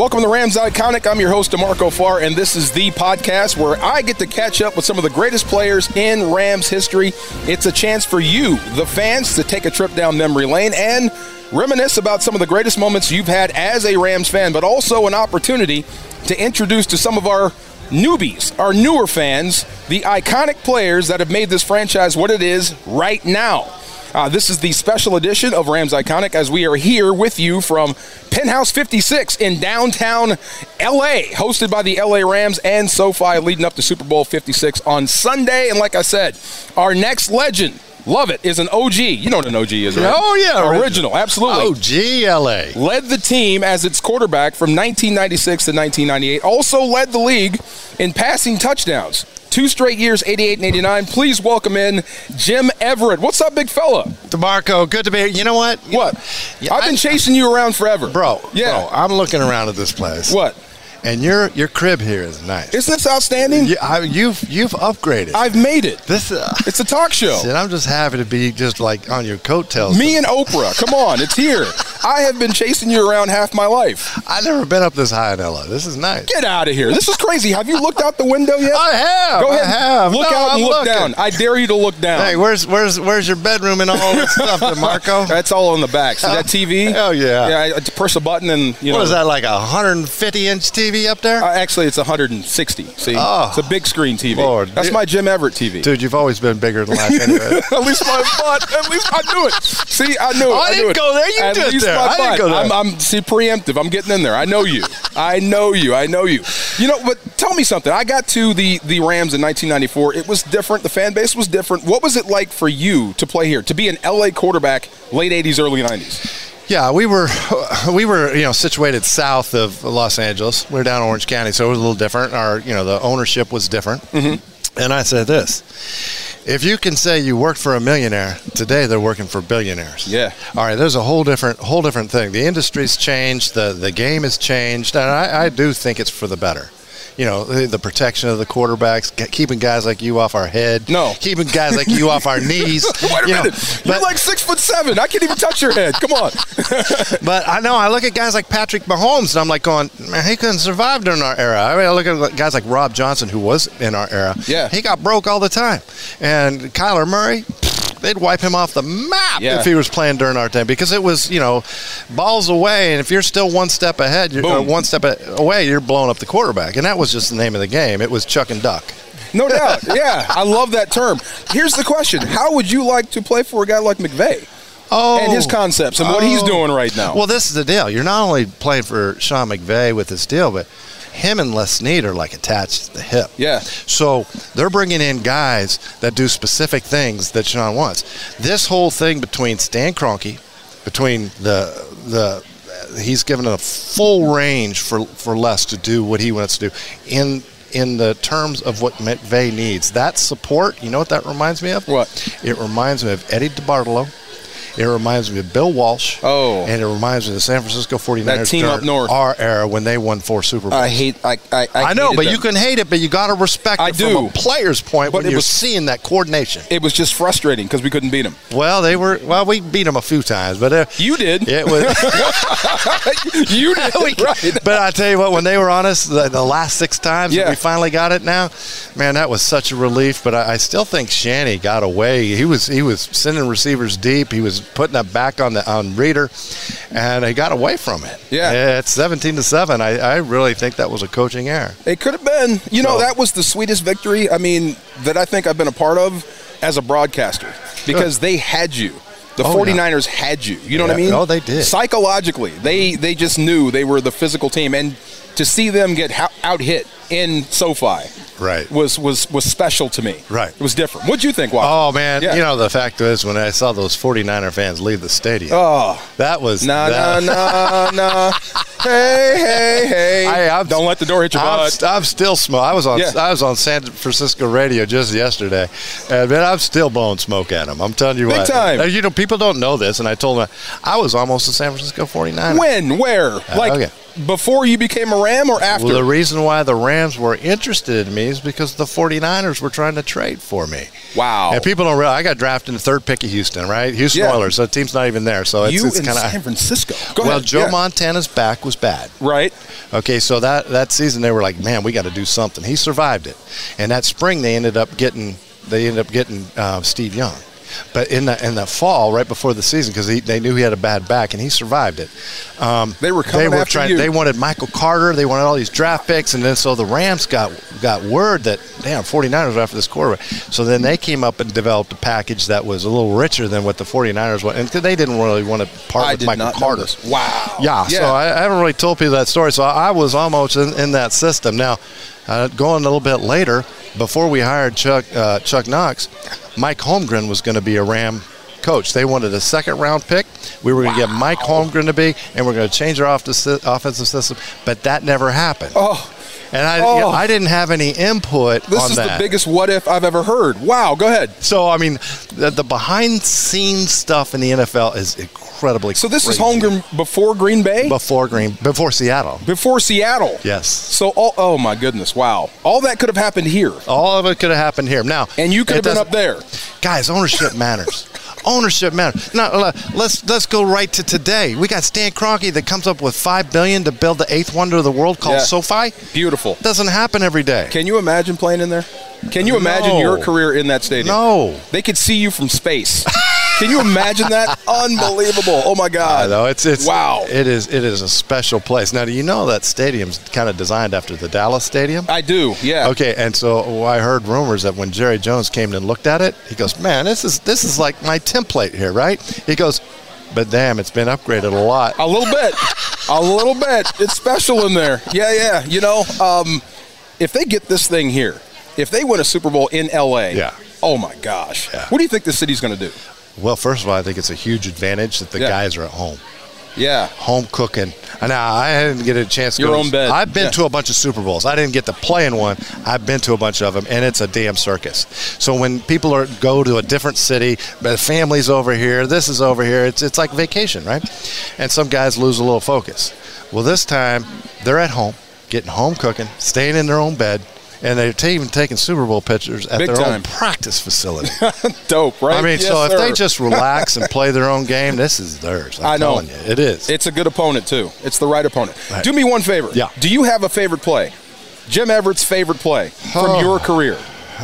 Welcome to Rams Iconic. I'm your host, DeMarco Farr, and this is the podcast where I get to catch up with some of the greatest players in Rams history. It's a chance for you, the fans, to take a trip down memory lane and reminisce about some of the greatest moments you've had as a Rams fan, but also an opportunity to introduce to some of our newbies, our newer fans, the iconic players that have made this franchise what it is right now. Uh, this is the special edition of Rams Iconic as we are here with you from Penthouse 56 in downtown LA, hosted by the LA Rams and SoFi leading up to Super Bowl 56 on Sunday. And like I said, our next legend, love it, is an OG. You know what an OG is, right? Oh, yeah. Original, absolutely. Oh, GLA. Led the team as its quarterback from 1996 to 1998. Also led the league in passing touchdowns. Two straight years, 88 and 89. Please welcome in Jim Everett. What's up, big fella? DeMarco, good to be here. You know what? What? Yeah, I've been I- chasing you around forever. Bro, Yeah. bro, I'm looking around at this place. What? And your your crib here is nice. Isn't this outstanding? you, I, you've you've upgraded. I've made it. this uh, It's a talk show. and I'm just happy to be just like on your coattails. Me and Oprah. Come on, it's here. I have been chasing you around half my life. I've never been up this high in LA. This is nice. Get out of here. This is crazy. Have you looked out the window yet? I have. Go ahead. I have. Look No, out and I'm look looking. down. I dare you to look down. Hey, where's where's where's your bedroom and all this stuff, Marco? That's all on the back. See that TV? Oh yeah. Yeah, I, I press a button and you know. What is that like a 150 inch TV up there? Uh, actually, it's 160. See, Oh. it's a big screen TV. Lord. That's my Jim Everett TV. Dude, you've always been bigger than life anyway. At least my butt. At least I knew it. See, I knew it. I knew didn't it. go there. You At did least there. my I didn't butt. go there. I'm, I'm see preemptive. I'm getting in there. I know you. I know you. I know you. You know, but tell me something. I got to the the Rams in 1994. It was different. The fan base was different. What was it like for you to play here? To be an LA quarterback, late 80s, early 90s. Yeah, we were we were you know situated south of Los Angeles. We are down in Orange County, so it was a little different. Our you know the ownership was different. Mm-hmm. And I said this: if you can say you worked for a millionaire today, they're working for billionaires. Yeah. All right. There's a whole different whole different thing. The industry's changed. The the game has changed, and I, I do think it's for the better. You know, the, protection of the quarterbacks, keeping guys like you off our head. No. keeping guys like you off our knees. Wait a you know, minute. You're but- like six foot seven. I can't even touch your head. Come on. But I know I look at guys like Patrick Mahomes, and I'm like going, man, he couldn't survive during our era. I mean, I look at guys like Rob Johnson, who was in our era. Yeah. he got broke all the time, and Kyler Murray. They'd wipe him off the map Yeah. if he was playing during our time because it was, you know, balls away, and if you're still one step ahead, you're, Boom. one step a- away, you're blowing up the quarterback, and that was just the name of the game. It was Chuck and Duck. No doubt. Yeah, I love that term. Here's the question: How would you like to play for a guy like McVay Oh, and his oh. concepts and what he's Oh. doing right now? Well, this is the deal. You're not only playing for Sean McVay with this deal, but him and Les Snead are like attached to the hip. Yeah. So they're bringing in guys that do specific things that Sean wants. This whole thing between Stan Kroenke, between the the he's given a full range for for Les to do what he wants to do in in the terms of what McVay needs. That support, you know what that reminds me of? What? It reminds me of Eddie DeBartolo. It reminds me of Bill Walsh. Oh. And it reminds me of the San Francisco 49ers. That team up north. Our era when they won four Super Bowls. I hate. I. I, I, I know, but them. you can hate it, but you got to respect I it do. from a player's point But when it you're was- seeing that coordination. It was just frustrating because we couldn't beat them. Well, they were. Well, we beat them a few times, but uh, You did. it was. you did. right. but I tell you what, when they were on us the, the last six times, that Yeah. we finally got it. Now, man, that was such a relief. But I, I still think Shanny got away. He was he was sending receivers deep. He was putting that back on the on Reader, and he got away from it. Yeah. it's seventeen to seven. I, I really think that was a coaching error. It could have been. You know, So- that was the sweetest victory. I mean, that I think I've been a part of as a broadcaster because they had you. The Oh, yeah. 49ers had you. You know what I mean? Oh, they did. Psychologically, they they just knew they were the physical team, and to see them get out hit in SoFi, Right. was was was special to me. Right. It was different. What'd you think, watching? Oh man, Yeah. you know the fact is when I saw those 49er fans leave the stadium, Oh, that was nah, that, nah, nah, nah. Hey, hey, hey! I- I'm- Don't let the door hit your I'm, butt. I'm still smoke. I was on Yeah. I was on San Francisco radio just yesterday, and man, I'm still blowing smoke at them. I'm telling you Big what. time. Uh, You know, people don't know this, and I told them I was almost a San Francisco 49er. When? Where? Like okay. Before you became a Ram or after? Well, the reason why the Rams were interested in me is because the 49ers were trying to trade for me. wow. And people don't realize I got drafted in the third pick of Houston, right? Houston Yeah. Oilers. So the team's not even there. So it's, you it's in kind San. Francisco. Go Well, ahead. Joe Yeah. Montana's back was bad. Right. Okay, so that that season they were like, man, we got to do something. He survived it, and that spring they ended up getting they ended up getting uh, Steve Young. But in the in the fall, right before the season, because they knew he had a bad back and he survived it. Um, They were coming they were after trying. you. They wanted Michael Carter. They wanted all these draft picks, and then so the Rams got got word that damn 49ers were after this quarterback. So then they came up and developed a package that was a little richer than what the 49ers wanted, and 'cause they didn't really want to part I with Michael Carter. Wow. Yeah, yeah. so I, I haven't really told people that story. So I was almost in, in that system. Now, uh, going a little bit later, before we hired Chuck uh, Chuck Knox, Mike Holmgren was going to be a Ram coach. They wanted a second round pick. We were going to get Mike Holmgren to be, and we're going to change our off- offensive system. But that never happened. Oh, And I, Oh. you know, I didn't have any input this is that. the biggest what if I've ever heard. Wow. Go ahead. so I mean, the, the behind scenes stuff in the NFL is incredibly. So this is crazy. Holmgren before Green Bay, before Green, before Seattle. before Seattle. Yes. So all, oh my goodness, wow! All that could have happened here, All of it could have happened here. Now, and you could have been up there. Guys, ownership matters. ownership matters. Now uh, let's let's go right to today. We got Stan Kroenke that comes up with five billion to build the eighth wonder of the world called Yeah. SoFi. Beautiful. Doesn't happen every day. Can you imagine playing in there? Can you imagine No. your career in that stadium? No. They could see you from space. Can you imagine that? Unbelievable! Oh my I God! know it's it's Wow. It is it is a special place. Now, do you know that stadium's kind of designed after the Dallas Stadium? I do. Yeah. Okay, and so I heard rumors that when Jerry Jones came and looked at it, he goes, "Man, this is this is like my template here, right?" He goes, "But damn, it's been upgraded a lot." A little bit. a little bit. It's special in there. Yeah, yeah. You know, um, if they get this thing here, if they win a Super Bowl in LA, Yeah. oh my gosh. Yeah. What do you think the city's going to do? Well, first of all, I think it's a huge advantage that the Yeah. guys are at home. Yeah. home cooking. Now I didn't get a chance to Your go own bed. I've been Yeah. to a bunch of Super Bowls. I didn't get to play in one. I've been to a bunch of them, and it's a damn circus. So when people are go to a different city, the family's over here, this is over here. It's it's like vacation, right? And some guys lose a little focus. Well, this time they're at home, getting home cooking, staying in their own bed. And they're even taking Super Bowl pictures at Big their time. own practice facility. Dope, right? I mean, Yes, so if they just relax and play their own game, this is theirs. I'm I know. telling you, it is. It's a good opponent too. It's the right opponent. Right. Do me one favor. Yeah. Do you have a favorite play? Jim Everett's favorite play from Oh. your career.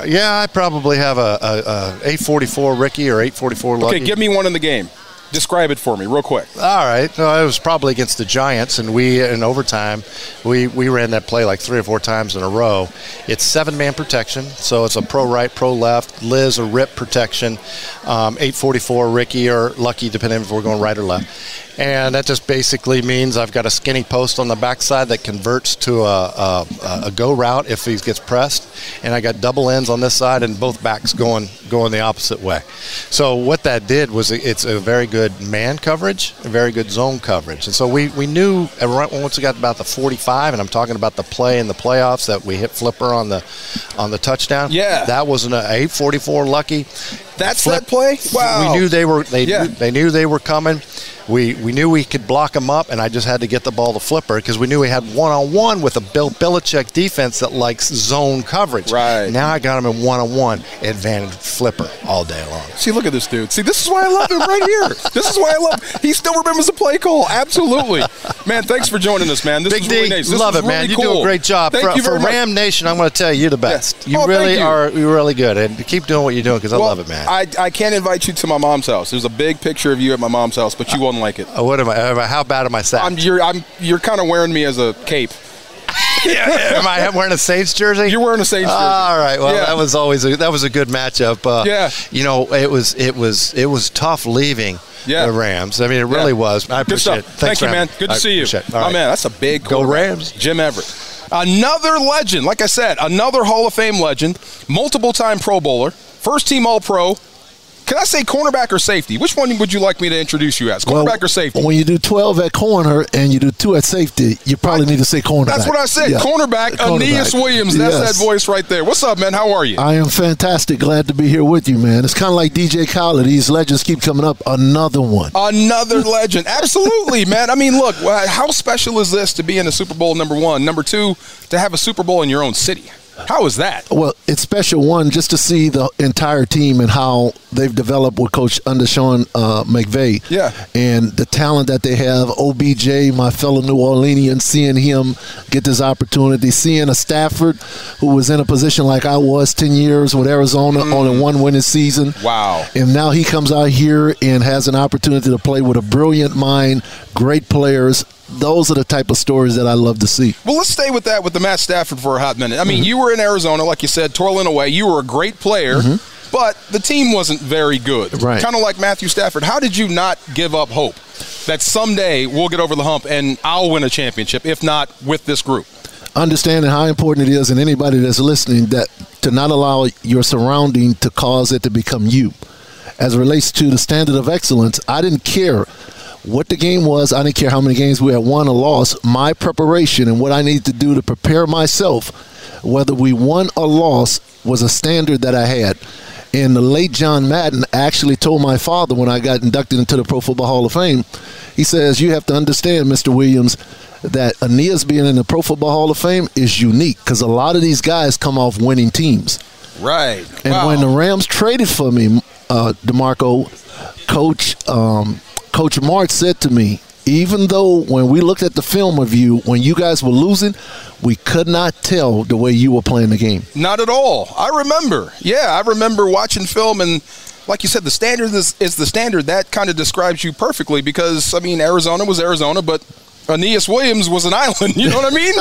Yeah, I probably have a, a, a 844 Ricky or 844 Lucky. Okay, give me one in the game. Describe it for me, real quick. All right, so it was probably against the Giants, and we in overtime, we we ran that play like three or four times in a row. It's seven man protection, so it's a pro right, pro left, Liz or rip protection, um, 844 Ricky or Lucky, depending if we're going right or left. And that just basically means I've got a skinny post on the backside that converts to a, a, a go route if he gets pressed, and I got double ends on this side and both backs going going the opposite way. So what that did was it's a very good man coverage, a very good zone coverage, and so we we knew around- once we got about the 45, and I'm talking about the play in the playoffs that we hit flipper on the on the touchdown. Yeah. that was an 844 lucky. That's Flip- that play? Wow. We knew they were they Yeah. knew, they knew they were coming. We we knew we could block them up, and I just had to get the ball to Flipper because we knew we had one on one with a Bill Belichick defense that likes zone coverage. Right. now, I got him in one on one advantage Flipper all day long. See, look at this dude. See, this is why I love him right here. This is why I love. Him. He still remembers the play call. Absolutely, man. Thanks for joining us, man. This Big is D, really nice. This love it, man. really You do a great job. Thank for you very for much. Ram Nation, I'm going to tell you, you're the best. Oh, you Oh, thank really you. are. You're really good, and keep doing what you're doing because I love it, man. I, I can't invite you to my mom's house. There's a big picture of you at my mom's house, but you won't like it. Uh, what am I? am I- How bad am I sacked? I'm you're I'm you're kind of wearing me as a cape. Yeah, am I wearing a Saints jersey? You're wearing a Saints jersey. All right. Well, Yeah. that was always a, that was a good matchup. Uh, Yeah. You know, it was it was it was tough leaving Yeah. the Rams. I mean, it really Yeah. was. I appreciate it. Thanks Thank you, man. Good to I see you. it. All Oh man, that's a big Go. Rams. Jim Everett, another legend. Like I said, another Hall of Fame legend, multiple-time Pro Bowler, first-team All-Pro, Can I say cornerback or safety? Which one would you like me to introduce you as? Cornerback well, or safety? When you do 12 at corner and you do two at safety, you probably I, need to say cornerback. That's what I said. Yeah. Cornerback, cornerback. Aeneas Williams. That's yes. that voice right there. What's up, man? How are you? I am fantastic. Glad to be here with you, man. It's kind of like DJ Khaled. These legends keep coming up. Another one. Another legend. Absolutely, man. I mean, look, how special is this to be in a Super Bowl number one? Number two, to have a Super Bowl in your own city? How is that? Well, it's special one just to see the entire team and how they've developed with Coach under Sean uh, McVay. Yeah, and the talent that they have. OBJ, my fellow New Orleanian, seeing him get this opportunity, seeing a Stafford who was in a position like I was ten years with Arizona, mm. only one winning season. Wow! And now he comes out here and has an opportunity to play with a brilliant mind, great players, those are the type of stories that I love to see. Well, let's stay with that with the Matt Stafford for a hot minute. I mean, mm-hmm. you were in Arizona, like you said, toiling away. You were a great player, mm-hmm. but the team wasn't very good. Right. Kind of like Matthew Stafford. How did you not give up hope that someday we'll get over the hump and I'll win a championship, if not with this group? Understanding how important it is, and anybody that's listening, that to not allow your surrounding to cause it to become you. As it relates to the standard of excellence, I didn't care what the game was. I didn't care how many games we had won or lost. My preparation and what I needed to do to prepare myself, whether we won or lost, was a standard that I had. And the late John Madden actually told my father when I got inducted into the Pro Football Hall of Fame, he says, You have to understand, Mr. Williams, that Aeneas being in the Pro Football Hall of Fame is unique because a lot of these guys come off winning teams. Right. And wow. when the Rams traded for me, uh, DeMarco, coach um, Coach Martz said to me, even though when we looked at the film of you, when you guys were losing, we could not tell the way you were playing the game. Not at all. I remember. Yeah, I remember watching film and like you said, the standard is, is the standard. That kind of describes you perfectly because, I mean, Arizona was Arizona, but Aeneas Williams was an island. You know what I mean?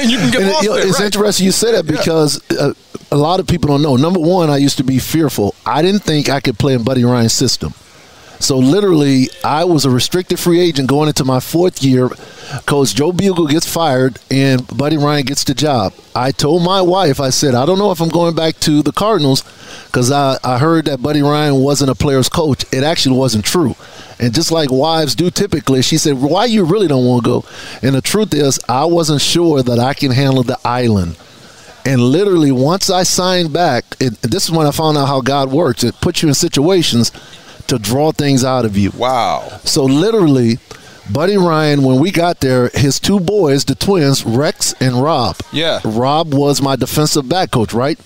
and you can get lost it, there, It's right? interesting you said that because yeah. uh, a lot of people don't know. Number one, I used to be fearful. I didn't think I could play in Buddy Ryan's system. So literally, I was a restricted free agent going into my fourth year. Coach Joe Bugel gets fired, and Buddy Ryan gets the job. I told my wife, I said, I don't know if I'm going back to the Cardinals because I, I heard that Buddy Ryan wasn't a player's coach. It actually wasn't true. And just like wives do typically, she said, Why you really don't want to go? And the truth is, I wasn't sure that I can handle the island. And literally, once I signed back, it, this is when I found out how God works. It puts you in situations to draw things out of you. Wow. So literally, Buddy Ryan, when we got there, his two boys, the twins, Rex and Rob. Yeah. Rob was my defensive back coach, right?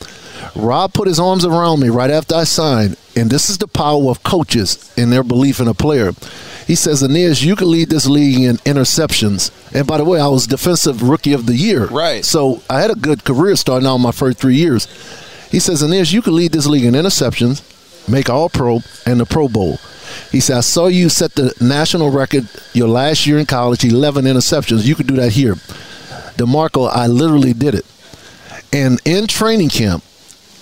Rob put his arms around me right after I signed, and this is the power of coaches and their belief in a player. He says, Aeneas, you can lead this league in interceptions. And by the way, I was defensive rookie of the year. Right. So I had a good career starting out my first three years. He says, Aeneas, you can lead this league in interceptions, make All Pro, and the Pro Bowl. He said, I saw you set the national record your last year in college, 11 interceptions. You could do that here. DeMarco, I literally did it. And in training camp,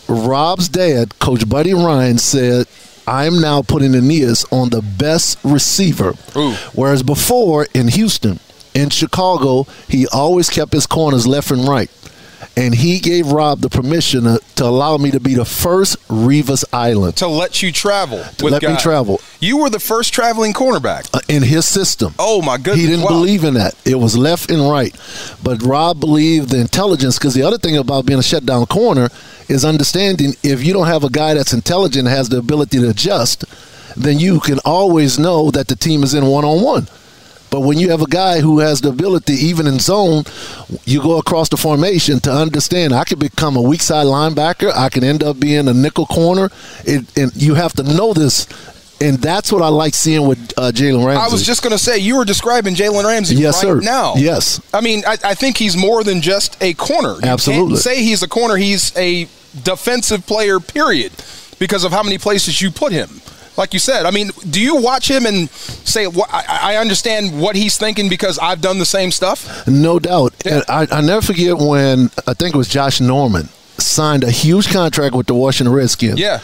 Rob's dad, Coach Buddy Ryan, said, I'm now putting Aeneas on the best receiver. Ooh. Whereas before in Houston, in Chicago, he always kept his corners left and right and he gave Rob the permission to, to, allow me to be the first Revis Island to let you travel. To let me travel. You were the first traveling cornerback uh, in his system. Oh my goodness! He didn't wow. believe in that. It was left and right, but Rob believed the intelligence. Because the other thing about being a shutdown corner is understanding if you don't have a guy that's intelligent has the ability to adjust, then you can always know that the team is in one on one. But when you have a guy who has the ability, even in zone, you go across the formation to understand I could become a weak side linebacker. I can end up being a nickel corner. It, and you have to know this and that's what I like seeing with uh, Jalen Ramsey. I was just going to say you were describing Jalen Ramsey yes, right sir. now. Yes, I mean I, I, think he's more than just a corner. You Absolutely, say he's a corner. He's a defensive player. Period, because of how many places you put him like you said. I mean, do you watch him and say, I understand what he's thinking because I've done the same stuff? No doubt. Yeah. And I, I never forget when I think it was Josh Norman signed a huge contract with the Washington Redskins. Yeah.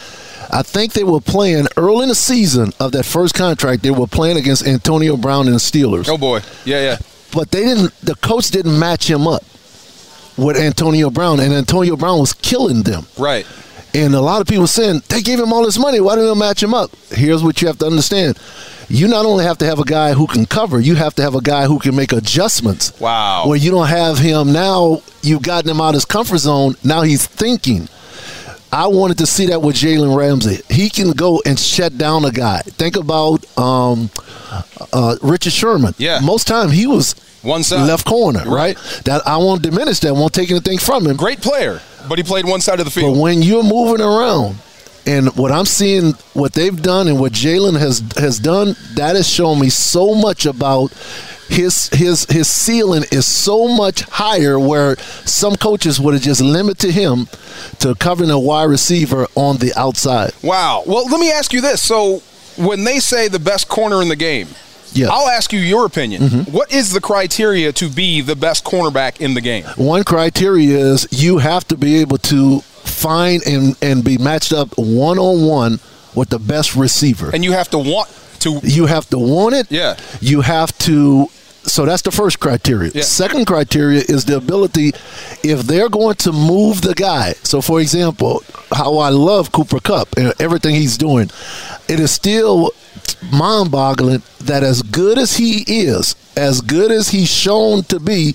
I think they were playing early in the season of that first contract. They were playing against Antonio Brown and the Steelers. Oh boy, yeah, yeah. But they didn't. The coach didn't match him up with Antonio Brown, and Antonio Brown was killing them. Right. And a lot of people saying they gave him all this money. Why didn't they match him up? Here's what you have to understand: you not only have to have a guy who can cover, you have to have a guy who can make adjustments. Wow. Where you don't have him now, you've gotten him out of his comfort zone. Now he's thinking. I wanted to see that with Jalen Ramsey. He can go and shut down a guy. Think about um, uh, Richard Sherman. Yeah. Most time he was One side. left corner, right? That I won't diminish that. Won't take anything from him. Great player, but he played one side of the field. But when you're moving around, and what I'm seeing, what they've done, and what Jalen has has done, that has shown me so much about his his his ceiling is so much higher. Where some coaches would have just limited him to covering a wide receiver on the outside. Wow. Well, let me ask you this. So, when they say the best corner in the game, Yeah. Mm-hmm. I'll ask you your opinion. What is the criteria to be the best cornerback in the game? One criteria is you have to be able to find and and be matched up one on one with the best receiver. And you have to want to. You have to want it. Yeah. You have to. So that's the first criteria. Yeah. Second criteria is the ability, if they're going to move the guy. So, for example, how I love Cooper Kupp and everything he's doing, it is still mind boggling that as good as he is, as good as he's shown to be,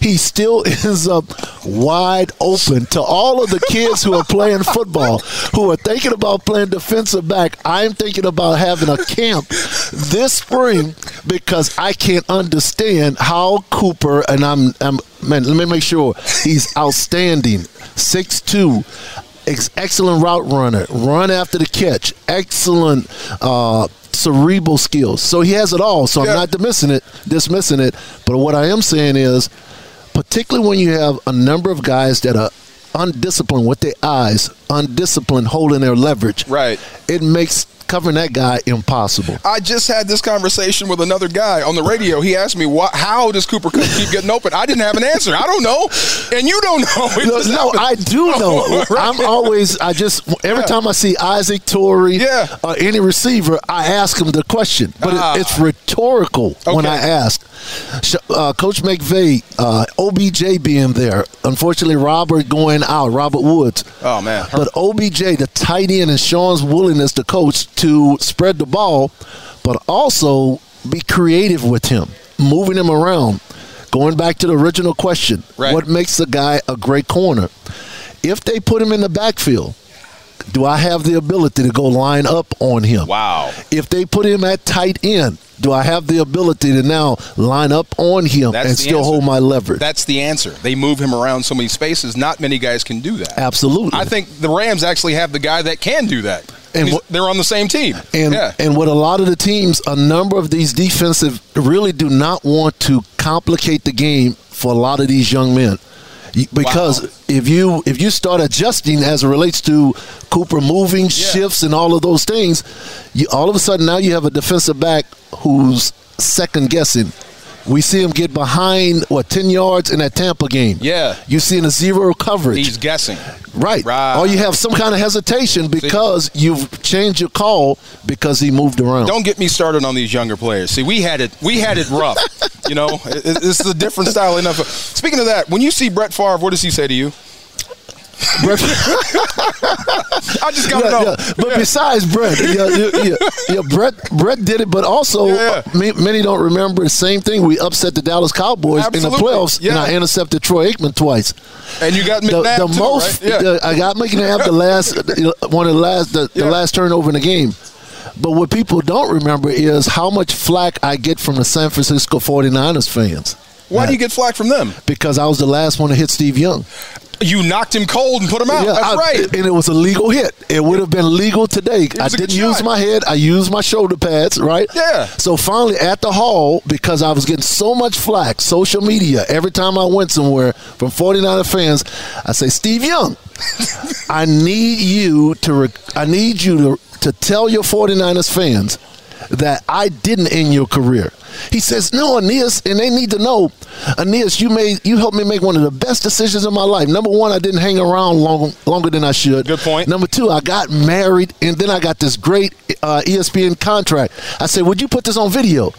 he still ends up wide open to all of the kids who are playing football, who are thinking about playing defensive back. I'm thinking about having a camp this spring because I can't understand how Cooper and I'm, I'm man. Let me make sure he's outstanding. Six two. Ex- excellent route runner, run after the catch, excellent uh, cerebral skills. So he has it all. So Yeah. I'm not dismissing it, dismissing it. But what I am saying is, particularly when you have a number of guys that are undisciplined with their eyes, undisciplined holding their leverage, Right. it makes covering that guy impossible. I just had this conversation with another guy on the radio. He asked me, "What? How does Cooper Kupp keep getting open?" I didn't have an answer. I don't know, and you don't know. It No, no. I do know. Right. I'm always. I just every Yeah. time I see Isaac Torry Yeah. or any receiver, I ask him the question, but it- Ah. it's rhetorical when I ask. Uh, Coach McVay, uh, OBJ being there. Unfortunately, Robert going out. Robert Woods. Oh, man. But OBJ, the tight end, and Sean's willingness to coach to spread the ball, but also be creative with him, moving him around. Going back to the original question, Right. what makes a guy a great corner? If they put him in the backfield, do I have the ability to go line up on him? Wow. If they put him at tight end, do I have the ability to now line up on him That's and still answer. hold my leverage? That's the answer. They move him around so many spaces. Not many guys can do that. Absolutely. I think the Rams actually have the guy that can do that. And what- they're on the same team. And yeah. and what a lot of the teams, a number of these defensive really do not want to complicate the game for a lot of these young men. Because Wow. if you if you start adjusting as it relates to Cooper moving shifts and all of those things, you all of a sudden now you have a defensive back who's second guessing. We see him get behind what ten yards in that Tampa game. Yeah. you see in a zero coverage. He's guessing. Right. Right. Or you have some kind of hesitation because you've changed your call because he moved around. Don't get me started on these younger players. See, we had it. We had it rough. you know, it- it's a different style enough. Speaking of that, when you see Brett Favre, what does he say to you? I just got to yeah, know. yeah. But besides Brett, yeah, yeah, Brett, Brett did it. But also, uh, many don't remember the same thing. We upset the Dallas Cowboys in the playoffs, and I intercepted Troy Aikman twice. And you got The, McNabb the too, most, right? The- I got McNabb the last one of the last the, the last turnover in the game. But what people don't remember is how much flack I get from the San Francisco 49ers fans. Why do you get flack from them? Because I was the last one to hit Steve Young. You knocked him cold and put him out. Yeah, That's I- right. And it was a legal hit. It would have been legal today. I was a good didn't use my head. I used my shoulder pads, right? Yeah. So finally at the hall, because I was getting so much flack, social media, every time I went somewhere from 49er fans, I say, Steve Young, I need you to re- I need you to, to tell your 49ers fans that I didn't end your career. He says, "No, Aeneas, and they need to know, Aeneas, you made you helped me make one of the best decisions of my life. Number one, I didn't hang around long, longer than I should. Good point. Number two, I got married, and then I got this great uh, ESPN contract. I said, would you put this on video?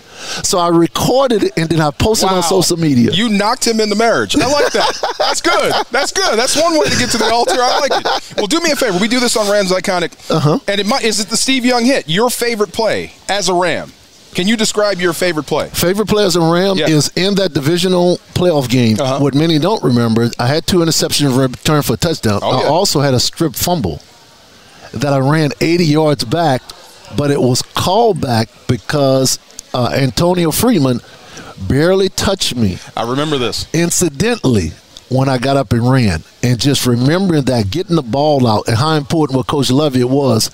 So I recorded it and then I posted Wow. on social media. You knocked him in the marriage. I like that. That's good. That's good. That's one way to get to the altar. I like it. Well, do me a favor. We do this on Rams Iconic. Uh-huh. And it might, is it the Steve Young hit? Your favorite play as a Ram? Can you describe your favorite play? Favorite players a Ram Yeah. is in that divisional playoff game. Uh-huh. What many don't remember, I had two interceptions return for a touchdown. Oh, yeah. I also had a strip fumble that I ran 80 yards back, but it was called back because uh, Antonio Freeman barely touched me. I remember this. Incidentally, when I got up and ran, and just remembering that getting the ball out and how important what Coach Lovie it was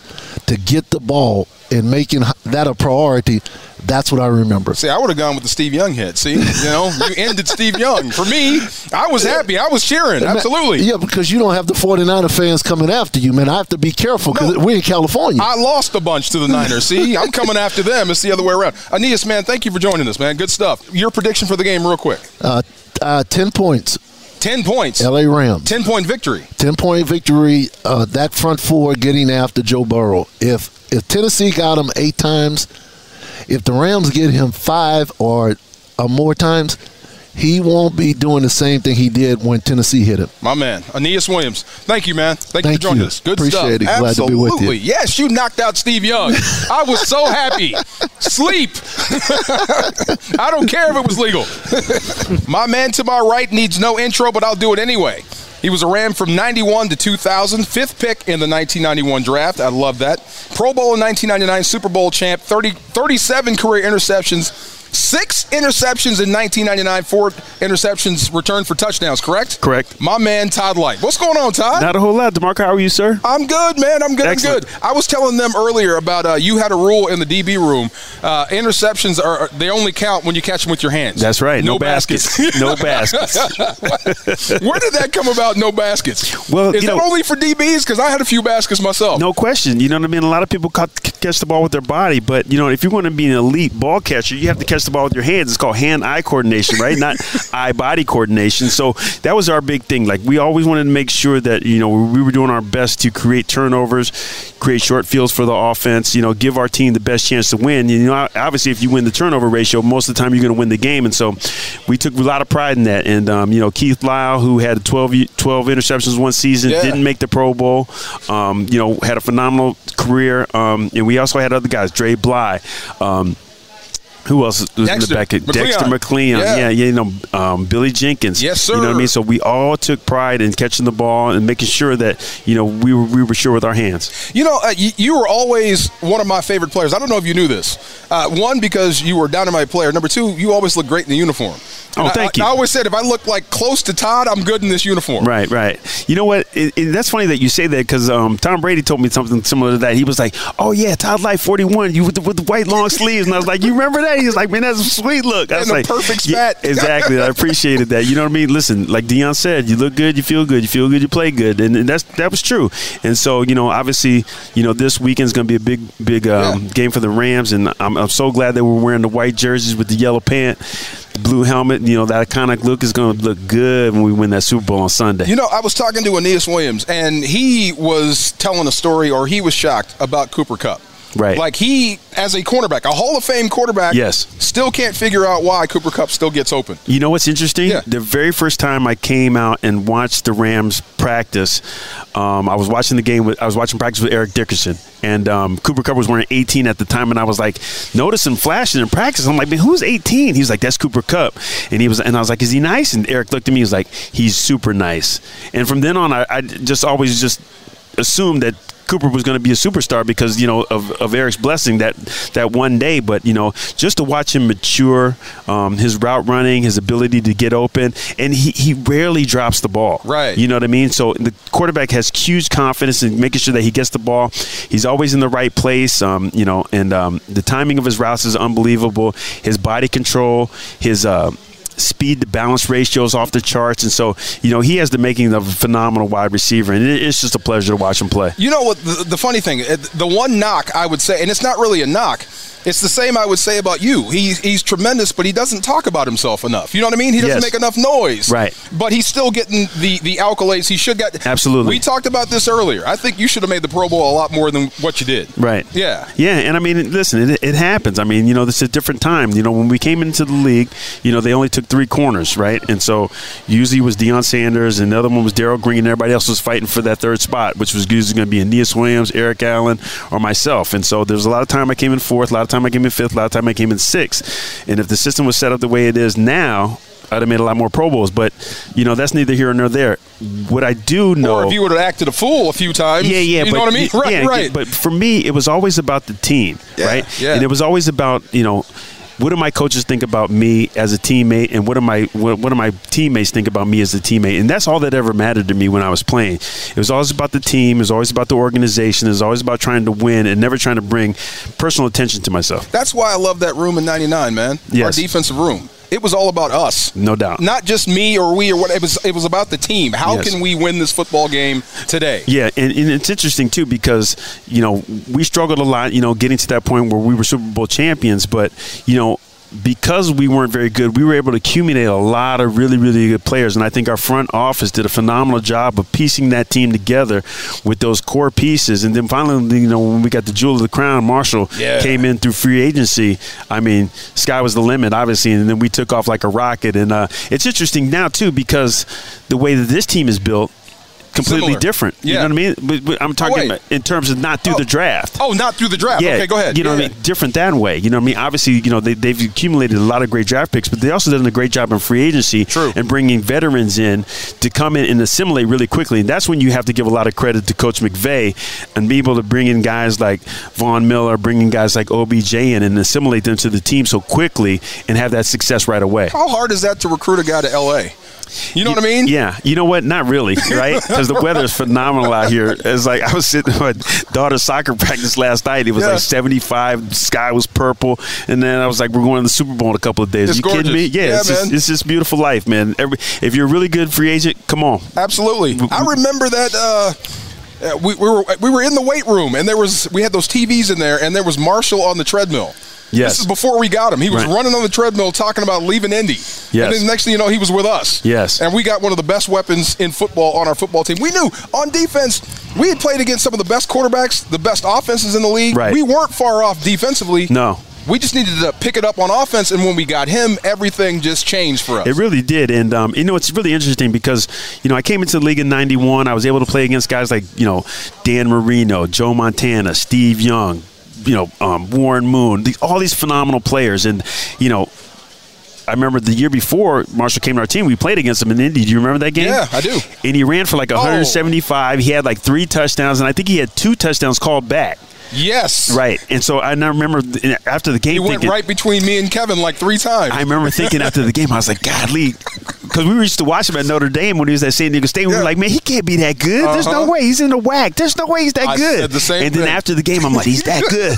to get the ball and making that a priority, that's what I remember. See, I would have gone with the Steve Young hit. See, you know, you ended Steve Young. For me, I was happy. I was cheering. Absolutely. Yeah, because you don't have the 49er fans coming after you, man. I have to be careful because No. we're in California. I lost a bunch to the Niners. See, I'm coming after them. It's the other way around. Aeneas, man, thank you for joining us, man. Good stuff. Your prediction for the game, real quick. Uh, uh, 10 points, 10 points. LA Rams. 10 point victory. 10 point victory. Uh, that front four getting after Joe Burrow. If if Tennessee got him eight times, if the Rams get him five or, or more times, he won't be doing the same thing he did when Tennessee hit him. My man, Aeneas Williams. Thank you, man. Thank, you for joining you. us. Good Appreciate stuff. it. Glad to be Absolutely. with you. Yes, you knocked out Steve Young. I was so happy. Sleep. I don't care if it was legal. My man to my right needs no intro, but I'll do it anyway. He was a Ram from 91 to 2000, fifth pick in the 1991 draft. I love that. Pro Bowl in 1999, Super Bowl champ, 30, 37 career interceptions, six interceptions in 1999, four interceptions returned for touchdowns, correct? Correct. My man, Todd Lyght. What's going on, Todd? Not a whole lot. DeMarco, how are you, sir? I'm good, man. I'm good. Excellent. I'm good. I was telling them earlier about uh, you had a rule in the DB room. Uh, interceptions are they only count when you catch them with your hands. That's right. No, No, baskets. no baskets. Where did that come about? No baskets. Well, is you that know- only for DBs? Because I had a few baskets myself. No question. You know what I mean? A lot of people catch the ball with their body, but you know, if you're going to be an elite ball catcher, you have to catch the ball with your hands. It's called hand-eye coordination, right? Not eye-body coordination. So that was our big thing. Like we always wanted to make sure that you know we were doing our best to create turnovers, create short fields for the offense. You know, give our team the best chance to win. You know, obviously, if you win the turnover ratio, most of the time you're going to win the game. And so we took a lot of pride in that. And um, you know, Keith Lyle, who had 12, 12 interceptions one season, Yeah. didn't make the Pro Bowl. Um, you know, had a phenomenal career. Um, and we also had other guys, Dre Bly. Um, who else was Dexter in the back? Dexter McCleon. Yeah. Yeah, you know, um, Billy Jenkins. Yes, sir. You know what I mean? So we all took pride in catching the ball and making sure that, you know, we were, we were sure with our hands. You know, uh, you, you were always one of my favorite players. I don't know if you knew this. Uh, one, because you were a dynamite player. Number two, you always look great in the uniform. Oh, And I- thank I, you. I always said if I look like close to Todd, I'm good in this uniform. Right, right. You know what? It, it- that's funny that you say that because um, Tom Brady told me something similar to that. He was like, "Oh yeah, Todd Lyght 41, you with the, with the white long sleeves," and I was like, "You remember that?" He was like, "Man, that's a sweet look." I was like, perfect "Yeah, exactly. I appreciated that. You know what I mean? Listen, like Deion said, you look good, you feel good, you feel good, you play good, and, and that's that was true. And so, you know, obviously, you know, this weekend's going to be a big, big um, Yeah. game for the Rams, and I'm, I'm so glad that we're wearing the white jerseys with the yellow pant, blue helmet. You know, that iconic look is going to look good when we win that Super Bowl on Sunday. You know, I was talking to Aeneas Williams, and he was telling a story, or he was shocked about Cooper Kupp. Right. Like he, as a cornerback, a Hall of Fame quarterback, Yes. still can't figure out why Cooper Kupp still gets open. You know what's interesting? Yeah. The very first time I came out and watched the Rams practice, um, I was watching the game. With, I was watching practice with Eric Dickerson, and um, Cooper Kupp was wearing 18 at the time, and I was like noticing flashing in practice. I'm like, man, who's 18? He was like, that's Cooper Kupp, and he was, and I was like, is he nice? And Eric looked at me, he was like, he's super nice. And from then on, I, I just always just assumed that Cooper was going to be a superstar because you know of, of Eric's blessing that that one day. But you know, just to watch him mature, um, his route running, his ability to get open, and he, he rarely drops the ball. Right. You know what I mean? So the quarterback has huge confidence in making sure that he gets the ball. He's always in the right place. Um, you know, and um, the timing of his routes is unbelievable. His body control, his uh, speed to balance ratios off the charts, and so you know he has the making of a phenomenal wide receiver, and it's just a pleasure to watch him play. You know what? The, the funny thing, the one knock I would say, and it's not really a knock. It's the same I would say about you. He's he's tremendous, but he doesn't talk about himself enough. You know what I mean? He doesn't Yes. make enough noise. Right. But he's still getting the the accolades he should get. Absolutely. We talked about this earlier. I think you should have made the Pro Bowl a lot more than what you did. Right. Yeah. Yeah, and I mean, listen, it, it happens. I mean, you know, this is a different time. You know, when we came into the league, you know, they only took three corners, right? And so usually was Deion Sanders, and the other one was Darrell Green, and everybody else was fighting for that third spot, which was usually going to be Aeneas Williams, Eric Allen, or myself. And so there's a lot of time I came in fourth, a lot of time I came in fifth, a lot of time I came in sixth. And if the system was set up the way it is now, I'd have made a lot more Pro Bowls. But, you know, that's neither here nor there. What I do know. Or if you would have acted a fool a few times. Yeah, yeah. You but, know what I mean? y- Right, yeah, right. But for me, it was always about the team, Yeah, right? yeah. And it was always about you know. What do my coaches think about me as a teammate, and what do my what, what do my teammates think about me as a teammate? And that's all that ever mattered to me when I was playing. It was always about the team. It was always about the organization. It was always about trying to win, and never trying to bring personal attention to myself. That's why I love that room in '99, man. Yes. Our defensive room. It was all about us. No doubt. Not just me or we or what. It was. It was about the team. How Yes. can we win this football game today? Yeah, and, and it's interesting too because you know we struggled a lot, you know, getting to that point where we were Super Bowl champions, but you know. Because we weren't very good, we were able to accumulate a lot of really, really good players. And I think our front office did a phenomenal job of piecing that team together with those core pieces. And then finally, you know, when we got the jewel of the crown, Marshall Yeah. came in through free agency. I mean, sky was the limit, obviously. And then we took off like a rocket. And uh, it's interesting now, too, because the way that this team is built, completely Similar. different. You Yeah. know what I mean? But, but I'm talking oh, wait. about in terms of not through Oh. the draft. Oh, not through the draft. Yeah, okay, go ahead. You know Yeah. what I mean? Different that way. You know what I mean? Obviously, you know, they, they've accumulated a lot of great draft picks, but they also done a great job in free agency True. and bringing veterans in to come in and assimilate really quickly. And that's when you have to give a lot of credit to Coach McVay and be able to bring in guys like Von Miller, bringing guys like OBJ in and assimilate them to the team so quickly and have that success right away. How hard is that to recruit a guy to L.A.? You know what I mean? Yeah, you know what? Not really, right? Because the weather is phenomenal out here. It's like I was sitting at my daughter's soccer practice last night. It was Yeah. like 75. Sky was purple, and then I was like, "We're going to the Super Bowl in a couple of days." It's you kidding me? Yeah, Yeah, it's, just, it's just beautiful life, man. Every, if you're a really good free agent, come on. Absolutely. I remember that. Uh, we, we were we were in the weight room and there was we had those TVs in there and there was Marshall on the treadmill. Yes. This is before we got him. He was Right. running on the treadmill talking about leaving Indy. Yes. And then next thing you know, he was with us. Yes. And we got one of the best weapons in football on our football team. We knew on defense, we had played against some of the best quarterbacks, the best offenses in the league. Right. We weren't far off defensively. No. We just needed to pick it up on offense, and when we got him, everything just changed for us. It really did, and um, you know it's really interesting because you know I came into the league in '91. I was able to play against guys like you know Dan Marino, Joe Montana, Steve Young, you know um, Warren Moon, these, all these phenomenal players, and you know. I remember the year before Marshall came to our team, we played against him in Indy. Do you remember that game? Yeah, I do. And he ran for like 175. He had like three touchdowns, and I think he had two touchdowns called back. Yes. Right. And so I remember after the game, He went thinking, right between me and Kevin like three times. I remember thinking after the game, I was like, Godly, because we used to watch him at Notre Dame when he was at San Diego State. We Yeah. were like, man, he can't be that good. There's no Uh-huh. way he's in the whack. There's no way he's that I good. the same and then after the game, I'm like, he's that good.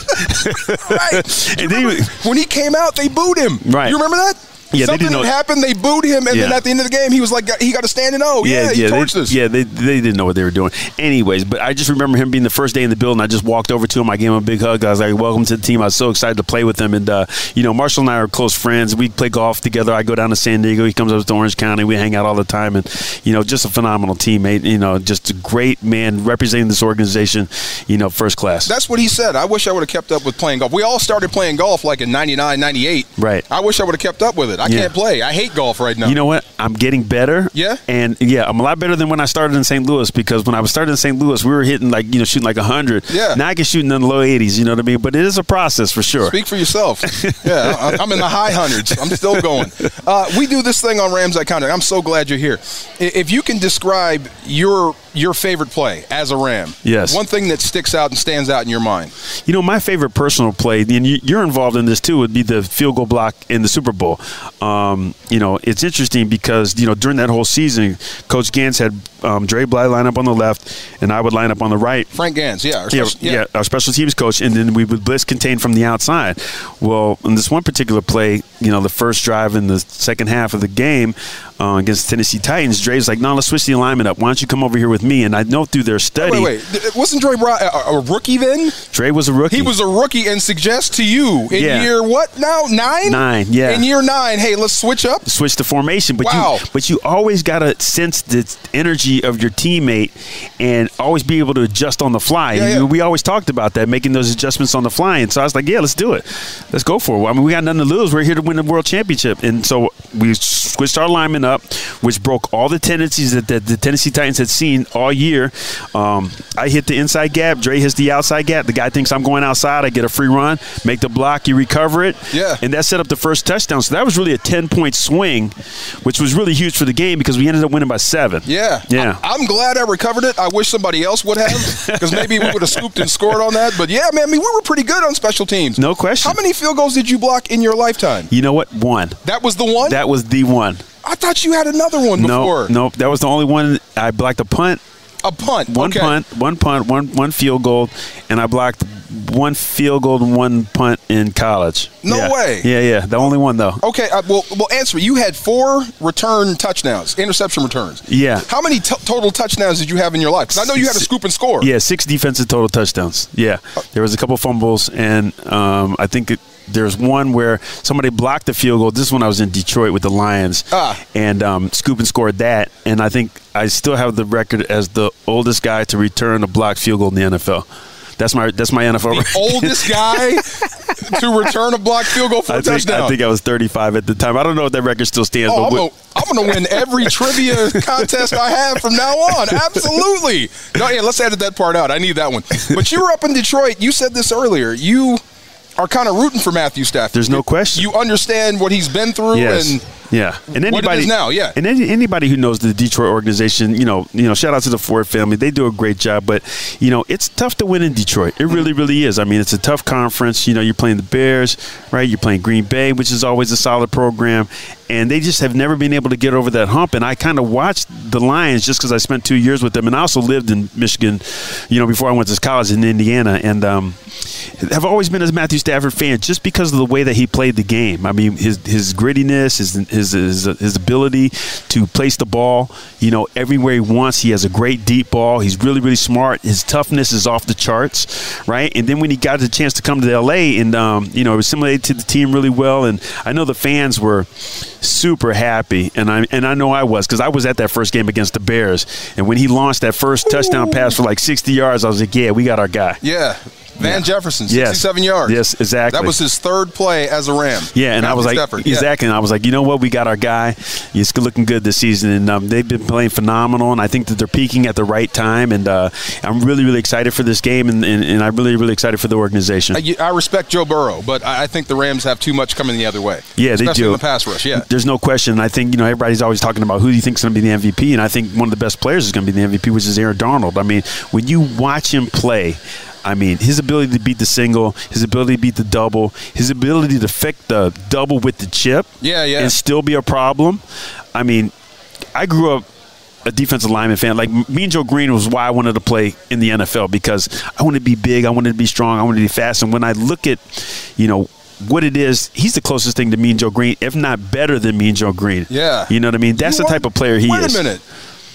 right. and then he- when he came out, they booed him. Right. You remember that? Yeah, Something had happened. They booed him, and then at the end of the game, he was like, he got a standing O. Yeah, he yeah, torched they, us. yeah, they, they didn't know what they were doing. Anyways, but I just remember him being the first day in the building. I just walked over to him. I gave him a big hug. I was like, "Welcome to the team." I was so excited to play with him. And uh, you know, Marshall and I are close friends. We play golf together. I go down to San Diego. He comes up to Orange County. We hang out all the time. And you know, just a phenomenal teammate. You know, just a great man representing this organization. You know, first class. That's what he said. I wish I would have kept up with playing golf. We all started playing golf like in 99, 98. Right. I wish I would have kept up with it. I Yeah. can't play. I hate golf right now. You know what? I'm getting better. Yeah? And yeah, I'm a lot better than when I started in St. Louis because when I was started in St. Louis, we were hitting like, you know, shooting like 100. Yeah. Now I can shoot in the low 80s, you know what I mean? But it is a process for sure. Speak for yourself. yeah, I- I'm in the high hundreds. I'm still going. Uh, we do this thing on Rams Iconic. I'm so glad you're here. If you can describe your your favorite play as a Ram, Yes. one thing that sticks out and stands out in your mind. You know, my favorite personal play, and you're involved in this too, would be the field goal block in the Super Bowl. Um, you know, it's interesting because you know during that whole season, Coach Gansz had um, Dre Bly line up on the left, and I would line up on the right. Frank Gansz, yeah, our Yeah, special- yeah, our special teams coach, and then we would blitz contain from the outside. Well, in this one particular play, you know, the first drive in the second half of the game uh, against Tennessee Titans, Dre's like, "No, let's switch the alignment up. Why don't you come over here with me?" And I know through their study, Wait, wait, Th- wasn't Dre a, a rookie then? Dre was a rookie. He was a rookie and suggests to you in Yeah. year what now? Nine? Nine, yeah. In year nine, hey, let's switch up. switch the formation, but Wow. you but you always gotta sense the energy of your teammate and always be able to adjust on the fly. Yeah, yeah. We always talked about that, making those adjustments on the fly. And so I was like, yeah, let's do it. Let's go for it. I mean, we got nothing to lose. We're here to win the world championship. And so we switched our alignment up, which broke all the tendencies that, that the Tennessee Titans had seen all year. Um, I hit the inside gap. Dre hits the outside gap. The guy thinks I'm going outside. I get a free run, make the block, you recover it. Yeah. And that set up the first touchdown. So that was really a 10 point swing, which was really huge for the game because we ended up winning by seven. Yeah. Yeah. I, am glad I recovered it. I wish somebody else would have because maybe we would have scooped and scored on that. But yeah, man, I mean, we were pretty good on special teams. No question. How many field goals did you block in your lifetime? You know what? One. That was the one? That was the one. I thought you had another one before. No, no, that was the only one. I blocked a punt, A punt. one okay. punt, one punt, one one field goal, and I blocked one field goal and one punt in college. No Yeah. way. Yeah, yeah, the only one though. Okay, uh, well, well, answer. me. You had four return touchdowns, interception returns. Yeah. How many t- total touchdowns did you have in your life? Because I know you had a scoop and score. Yeah, six defensive total touchdowns. Yeah, there was a couple fumbles, and um, I think it, there's one where somebody blocked the field goal. This is when I was in Detroit with the Lions, Ah. and um, Scoop and scored that. And I think I still have the record as the oldest guy to return a blocked field goal in the NFL. That's my that's my NFL. record. Oldest guy to return a blocked field goal for a I think, touchdown. I think I was 35 at the time. I don't know if that record still stands. Oh, but I'm I'm gonna win every trivia contest I have from now on. Absolutely. No, yeah, let's edit that part out. I need that one. But you were up in Detroit. You said this earlier. You are kind of rooting for Matthew Stafford. There's no You- question. You understand what he's been through, Yes. and yeah, and anybody is now, yeah. and any, anybody who knows the Detroit organization, you know, you know, shout out to the Ford family. They do a great job, but you know, it's tough to win in Detroit. It really, really is. I mean, it's a tough conference. You know, you're playing the Bears, right? You're playing Green Bay, which is always a solid program, and they just have never been able to get over that hump. And I kind of watched the Lions just because I spent two years with them, and I also lived in Michigan, you know, before I went to college in Indiana, and um, have always been a Matthew Stafford fan just because of the way that he played the game. I mean, his his grittiness, his his his, his ability to place the ball, you know, everywhere he wants. He has a great deep ball. He's really really smart. His toughness is off the charts, right? And then when he got the chance to come to L.A. and um, you know, assimilated to the team really well, and I know the fans were super happy, and I and I know I was because I was at that first game against the Bears, and when he launched that first touchdown pass for like 60 yards, I was like, yeah, we got our guy. yeah, Van Jefferson, Yes. 67 yards. Yes, exactly. That was his third play as a Ram. Yeah, and I was like, Stafford, yeah. exactly. And I was like, you know what? We got our guy. He's looking good this season, and um, they've been playing phenomenal. And I think that they're peaking at the right time. And uh, I'm really, really excited for this game, and, and, and I'm really, really excited for the organization. I, I respect Joe Burrow, but I I think the Rams have too much coming the other way. Yeah, they do. in the pass rush. Yeah. There's no question. I think you know everybody's always talking about who do you think is going to be the MVP, and I think one of the best players is going to be the MVP, which is Aaron Donald. I mean, when you watch him play. I mean, his ability to beat the single, his ability to beat the double, his ability to affect the double with the chip, Yeah, yeah. and still be a problem. I mean, I grew up a defensive lineman fan. Like Mean Joe Greene was why I wanted to play in the NFL because I wanted to be big, I wanted to be strong, I wanted to be fast. And when I look at, you know, what it is, he's the closest thing to Mean Joe Greene, if not better than Mean Joe Greene. Yeah. You know what I mean? That's You the type of player he wait is. a minute.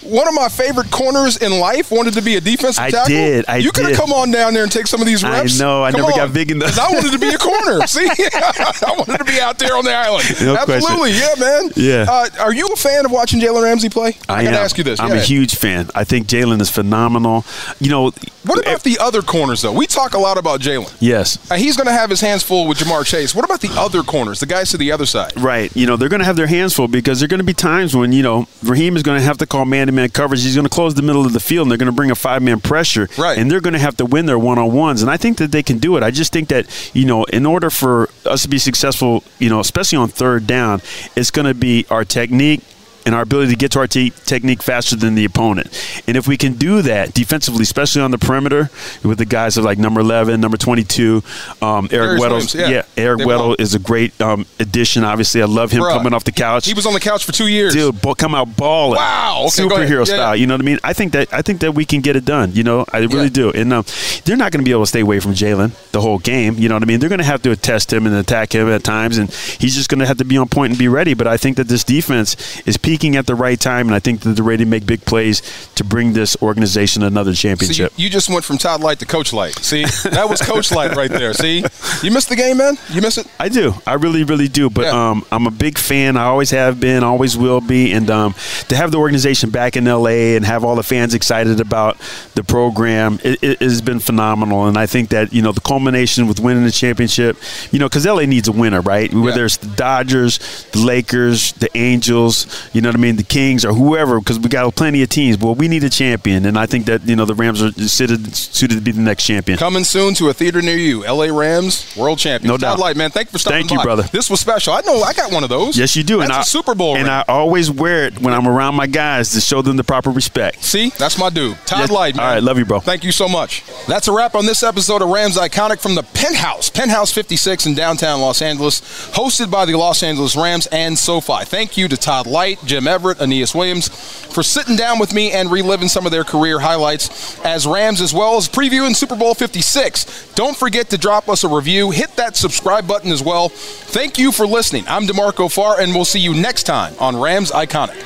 One of my favorite corners in life wanted to be a defensive I tackle. did, I you could have come on down there and take some of these reps. I know, I Come never on. got big enough. I wanted to be a corner. See, I wanted to be out there on the island. No question. Absolutely, yeah, man. Yeah. Uh, are you a fan of watching Jalen Ramsey play? I gotta am. ask you this. I'm yeah. a huge fan. I think Jalen is phenomenal. You know, What about the other corners, though? We talk a lot about Jalen. yes. Uh, he's going to have his hands full with Ja'Marr Chase. What about the other corners, the guys to the other side? Right. You know, they're going to have their hands full because there are going to be times when, you know, Raheem is going to have to call man to man coverage. He's going to close the middle of the field and they're going to bring a five man pressure. Right. And they're going to have to win their one on ones. And I think that they can do it. I just think that, you know, in order for us to be successful, you know, especially on third down, it's going to be our technique and our ability to get to our te- technique faster than the opponent. And if we can do that defensively, especially on the perimeter with the guys of like number 11, number 22, um, Eric Weddle. Yeah. yeah. Eric Weddle is a great um, addition. Obviously, I love him Bruh. coming off the couch. He was on the couch for two years. Dude, come out balling. Wow. Okay, superhero Yeah, style. yeah. You know what I mean? I think that I think that we can get it done. You know, I really do. And um, they're not going to be able to stay away from Jalen the whole game. You know what I mean? They're going to have to test him and attack him at times, and he's just going to have to be on point and be ready. But I think that this defense is peaking at the right time, and I think that they're ready to make big plays to bring this organization another See, you, championship. you just went from Todd Lyght to Coach Lyght. See, that was Coach Lyght right there. See, you missed the game, man. You miss it. I do. I really, really do. But Yeah. um, I'm a big fan. I always have been, always will be. And um, to have the organization back in LA and have all the fans excited about the program, it, it has been phenomenal. And I think that, you know, the culmination with winning the championship, you know, because LA needs a winner, right? Whether Yeah. it's the Dodgers, the Lakers, the Angels, you know what I mean, the Kings or whoever, because we got plenty of teams. Well, we need a champion. And I think that, you know, the Rams are suited, suited to be the next champion. Coming soon to a theater near you. LA Rams World Champion. No Todd doubt. Lyght, man. Thank you for stopping by. Thank you, by. brother. This was special. I know. I got one of those. Yes, you do. That's and a I, Super Bowl And ring. I always wear it when I'm around my guys to show them the proper respect. See, that's my dude, Todd Yes. Lyght. Man. All right, love you, bro. Thank you so much. That's a wrap on this episode of Rams Iconic from the Penthouse, Penthouse 56 in downtown Los Angeles, hosted by the Los Angeles Rams and SoFi. Thank you to Todd Lyght, Jim Everett, Aeneas Williams for sitting down with me and reliving some of their career highlights as Rams, as well as previewing Super Bowl 56. Don't forget to drop us a review. Hit that subscribe button as well. Thank you for listening. I'm DeMarco Farr, and we'll see you next time on Rams Iconic.